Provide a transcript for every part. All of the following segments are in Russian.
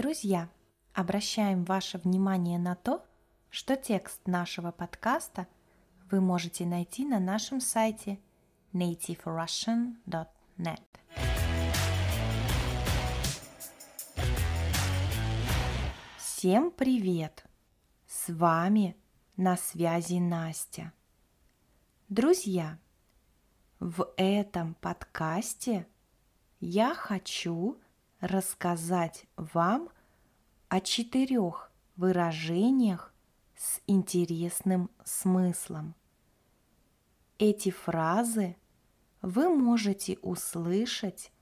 Друзья, обращаем ваше внимание на то, что текст нашего подкаста вы можете найти на нашем сайте nativerussian.net. Всем привет! С вами на связи Настя. Друзья, в этом подкасте я хочу рассказать вам о четырех выражениях с интересным смыслом. Эти фразы вы можете услышать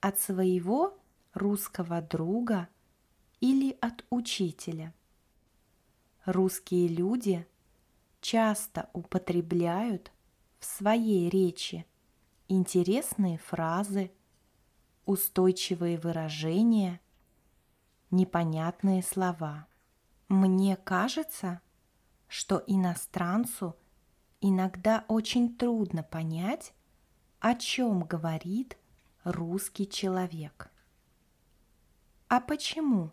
от своего русского друга или от учителя. Русские люди часто употребляют в своей речи интересные фразы – устойчивые выражения, непонятные слова. Мне кажется, что иностранцу иногда очень трудно понять, о чем говорит русский человек. А почему?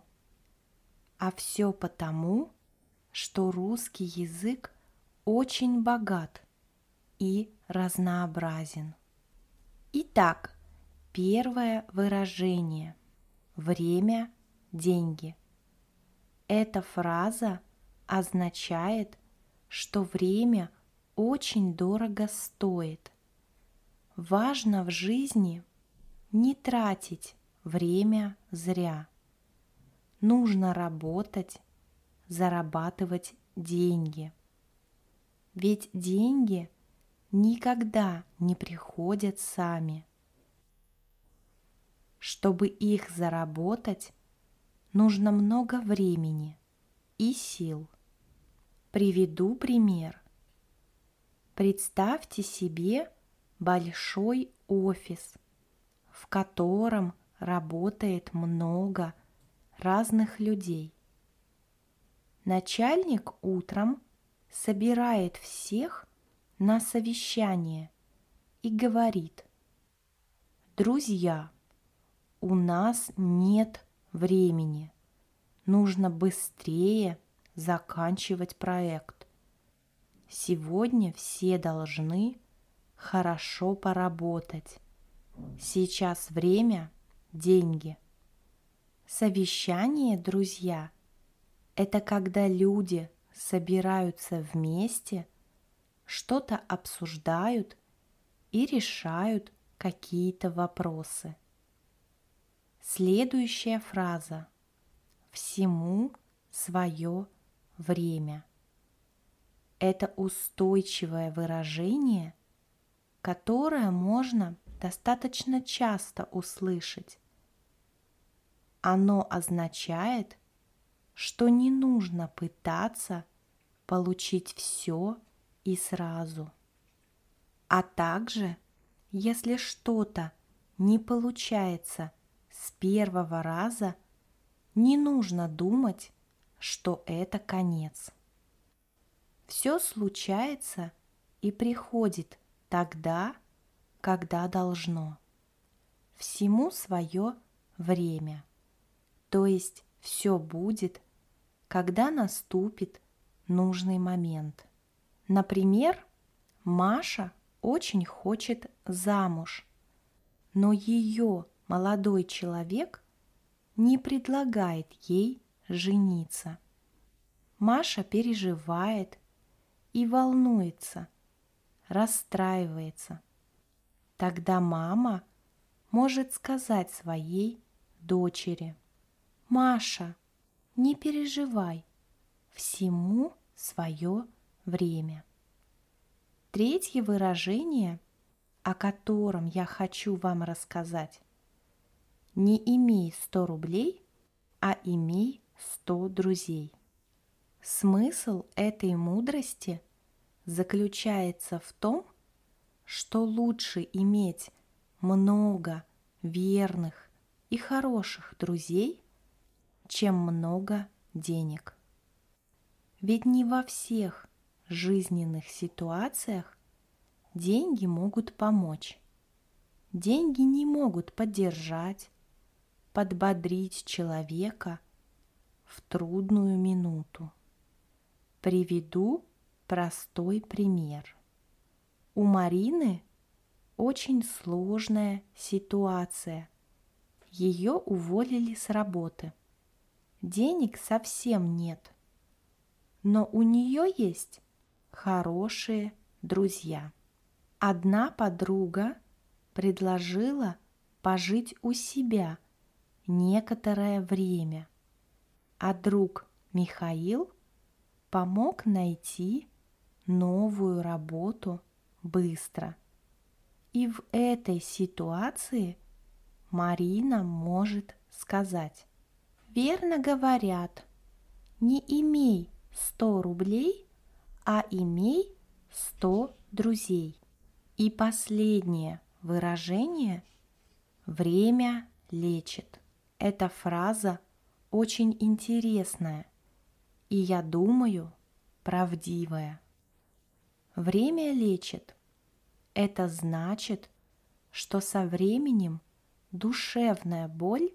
А все потому, что русский язык очень богат и разнообразен. Итак, Первое выражение – время – деньги. Эта фраза означает, что время очень дорого стоит. Важно в жизни не тратить время зря. Нужно работать, зарабатывать деньги. Ведь деньги никогда не приходят сами – чтобы их заработать, нужно много времени и сил. Приведу пример. Представьте себе большой офис, в котором работает много разных людей. Начальник утром собирает всех на совещание и говорит, «Друзья, у нас нет времени. Нужно быстрее заканчивать проект. Сегодня все должны хорошо поработать. Сейчас время – деньги. Совещание, друзья, это когда люди собираются вместе, что-то обсуждают и решают какие-то вопросы. Следующая фраза. Всему свое время. Это устойчивое выражение, которое можно достаточно часто услышать. Оно означает, что не нужно пытаться получить все и сразу. А также, если что-то не получается – с первого раза не нужно думать, что это конец. Все случается и приходит тогда, когда должно. Всему свое время. То есть все будет, когда наступит нужный момент. Например, Маша очень хочет замуж, но ее молодой человек не предлагает ей жениться. Маша переживает и волнуется, расстраивается. Тогда мама может сказать своей дочери, «Маша, не переживай, всему свое время». Третье выражение, о котором я хочу вам рассказать, не имей 100 рублей, а имей 100 друзей. Смысл этой мудрости заключается в том, что лучше иметь много верных и хороших друзей, чем много денег. Ведь не во всех жизненных ситуациях деньги могут помочь. Деньги не могут поддержать, подбодрить человека в трудную минуту. Приведу простой пример. У Марины очень сложная ситуация. Ее уволили с работы. Денег совсем нет. Но у нее есть хорошие друзья. Одна подруга предложила пожить у себя некоторое время, а друг Михаил помог найти новую работу быстро. И в этой ситуации Марина может сказать, верно говорят, не имей 100 рублей, а имей 100 друзей. И последнее выражение «время лечит». Эта фраза очень интересная и, я думаю, правдивая. Время лечит. Это значит, что со временем душевная боль,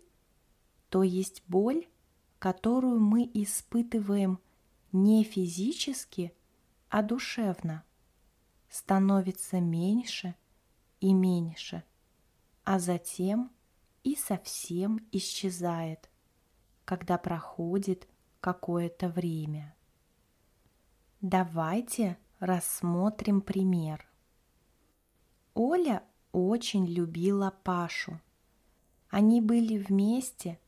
то есть боль, которую мы испытываем не физически, а душевно, становится меньше и меньше, а затем и совсем исчезает, когда проходит какое-то время. Давайте рассмотрим пример. Оля очень любила Пашу. Они были вместе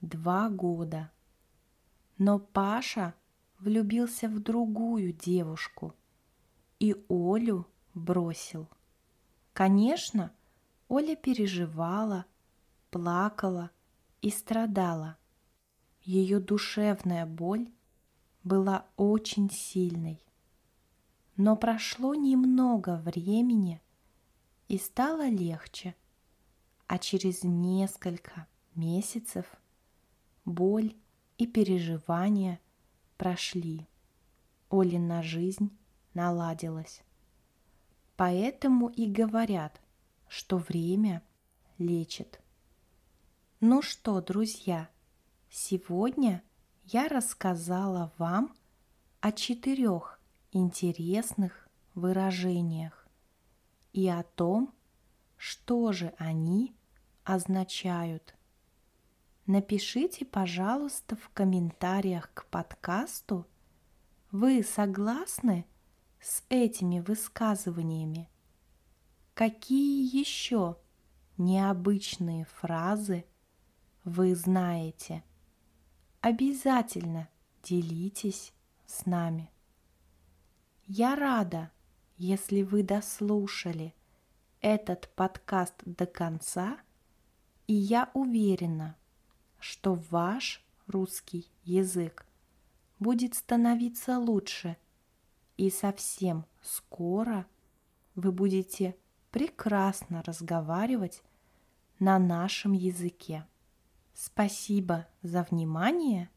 два года. Но Паша влюбился в другую девушку и Олю бросил. Конечно, Оля переживала, плакала и страдала. Ее душевная боль была очень сильной. Но прошло немного времени, и стало легче, а через несколько месяцев боль и переживания прошли. Олина жизнь наладилась. Поэтому и говорят, что время лечит. Ну что, друзья, сегодня я рассказала вам о четырех интересных выражениях и о том, что же они означают. Напишите, пожалуйста, в комментариях к подкасту, вы согласны с этими высказываниями? Какие еще необычные фразы вы знаете? Обязательно делитесь с нами. Я рада, если вы дослушали этот подкаст до конца, и я уверена, что ваш русский язык будет становиться лучше, и совсем скоро вы будете прекрасно разговаривать на нашем языке. Спасибо за внимание.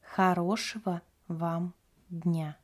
Хорошего вам дня!